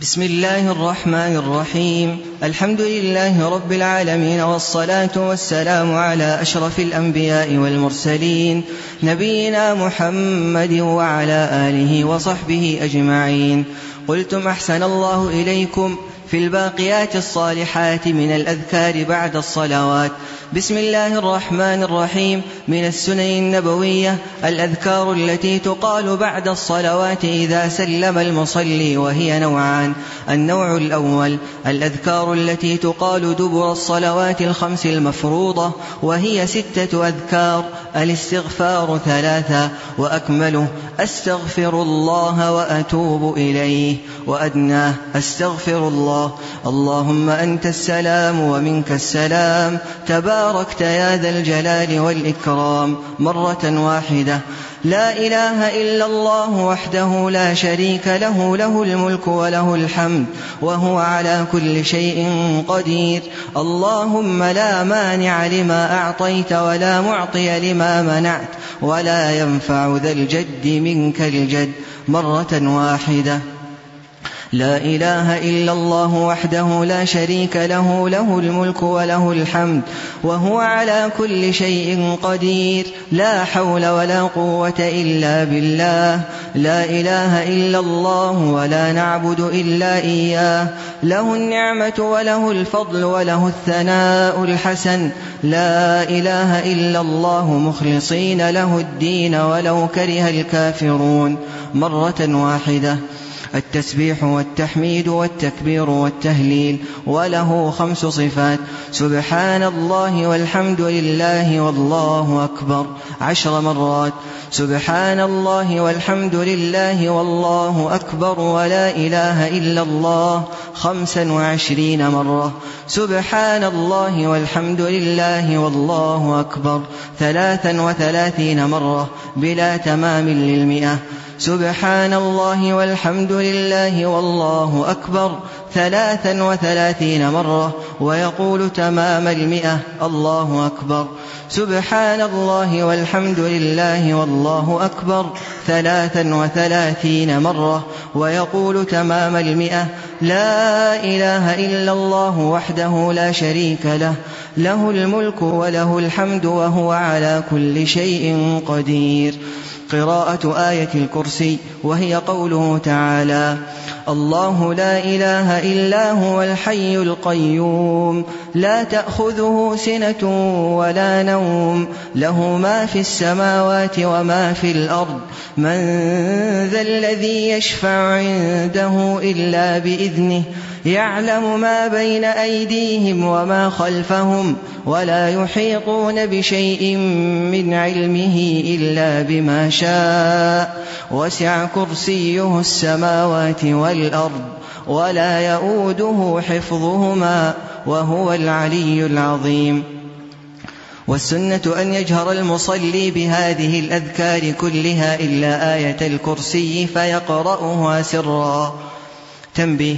بسم الله الرحمن الرحيم الحمد لله رب العالمين والصلاة والسلام على أشرف الأنبياء والمرسلين نبينا محمد وعلى آله وصحبه أجمعين قلتم أحسن الله إليكم في الباقيات الصالحات من الأذكار بعد الصلوات. بسم الله الرحمن الرحيم. من السنن النبوية الأذكار التي تقال بعد الصلوات إذا سلم المصلي وهي نوعان. النوع الأول الأذكار التي تقال دبر الصلوات الخمس المفروضة وهي ستة أذكار. الاستغفار ثلاثة وأكمله أستغفر الله وأتوب إليه. وأدناه أستغفر الله. اللهم أنت السلام ومنك السلام. تباركت يا ذا الجلال والإكرام. مرة واحدة. لا إله إلا الله وحده لا شريك له له الملك وله الحمد وهو على كل شيء قدير. اللهم لا مانع لما أعطيت ولا معطي لما منعت ولا ينفع ذا الجد منك الجد. مرة واحدة. لا إله إلا الله وحده لا شريك له له الملك وله الحمد وهو على كل شيء قدير. لا حول ولا قوة إلا بالله. لا إله إلا الله ولا نعبد إلا إياه. له النعمة وله الفضل وله الثناء الحسن. لا إله إلا الله مخلصين له الدين ولو كره الكافرون. مرة واحدة. التسبيح والتحميد والتكبير والتهليل وله خمس صفات. سبحان الله والحمد لله والله أكبر. عشر مرات. سبحان الله والحمد لله والله أكبر ولا إله إلا الله. خمسا وعشرين مرة. سبحان الله والحمد لله والله أكبر. ثلاثا وثلاثين مرة. بلا تمام للمئة. سبحان الله والحمد لله والله أكبر ثلاثا وثلاثين مرة ويقول تمام المئة الله أكبر سبحان الله والحمد لله والله أكبر ثلاثا وثلاثين مرة ويقول تمام المئة لا إله إلا الله وحده لا شريك له له الملك وله الحمد وهو على كل شيء قدير قراءة آية الكرسي وهي قوله تعالى الله لا إله إلا هو الحي القيوم لا تأخذه سنة ولا نوم له ما في السماوات وما في الأرض من ذا الذي يشفع عنده إلا بإذنه يعلم ما بين أيديهم وما خلفهم ولا يحيطون بشيء من علمه إلا بما شاء. وسع كرسيه السماوات والأرض ولا يؤوده حفظهما وهو العلي العظيم. والسنة أن يجهر المصلي بهذه الأذكار كلها إلا آية الكرسي فيقرأها سرا. تنبيه.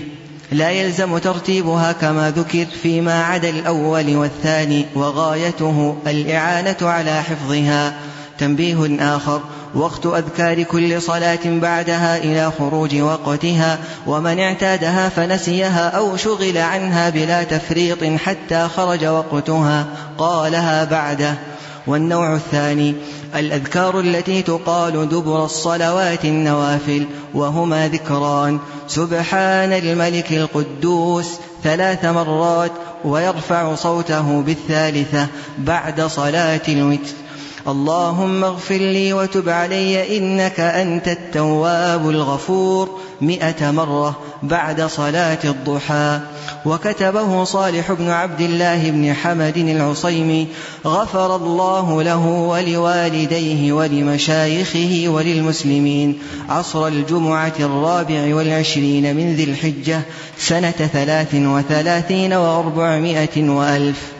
لا يلزم ترتيبها كما ذكر فيما عدا الأول والثاني وغايته الإعانة على حفظها. تنبيه آخر وقت أذكار كل صلاة بعدها إلى خروج وقتها ومن اعتادها فنسيها أو شغل عنها بلا تفريط حتى خرج وقتها قالها بعده. والنوع الثاني الأذكار التي تقال دبر الصلوات النوافل وهما ذكران. سبحان الملك القدوس ثلاث مرات ويرفع صوته بالثالثة بعد صلاة الوتر. اللهم اغفر لي وتب علي إنك أنت التواب الغفور مئة مرة بعد صلاة الضحى. وكتبه صالح بن عبد الله بن حمد العصيمي. غفر الله له ولوالديه ولمشايخه وللمسلمين. عصر الجمعة الرابع والعشرين من ذي الحجة سنة ثلاث وثلاثين وأربعمائة وألف.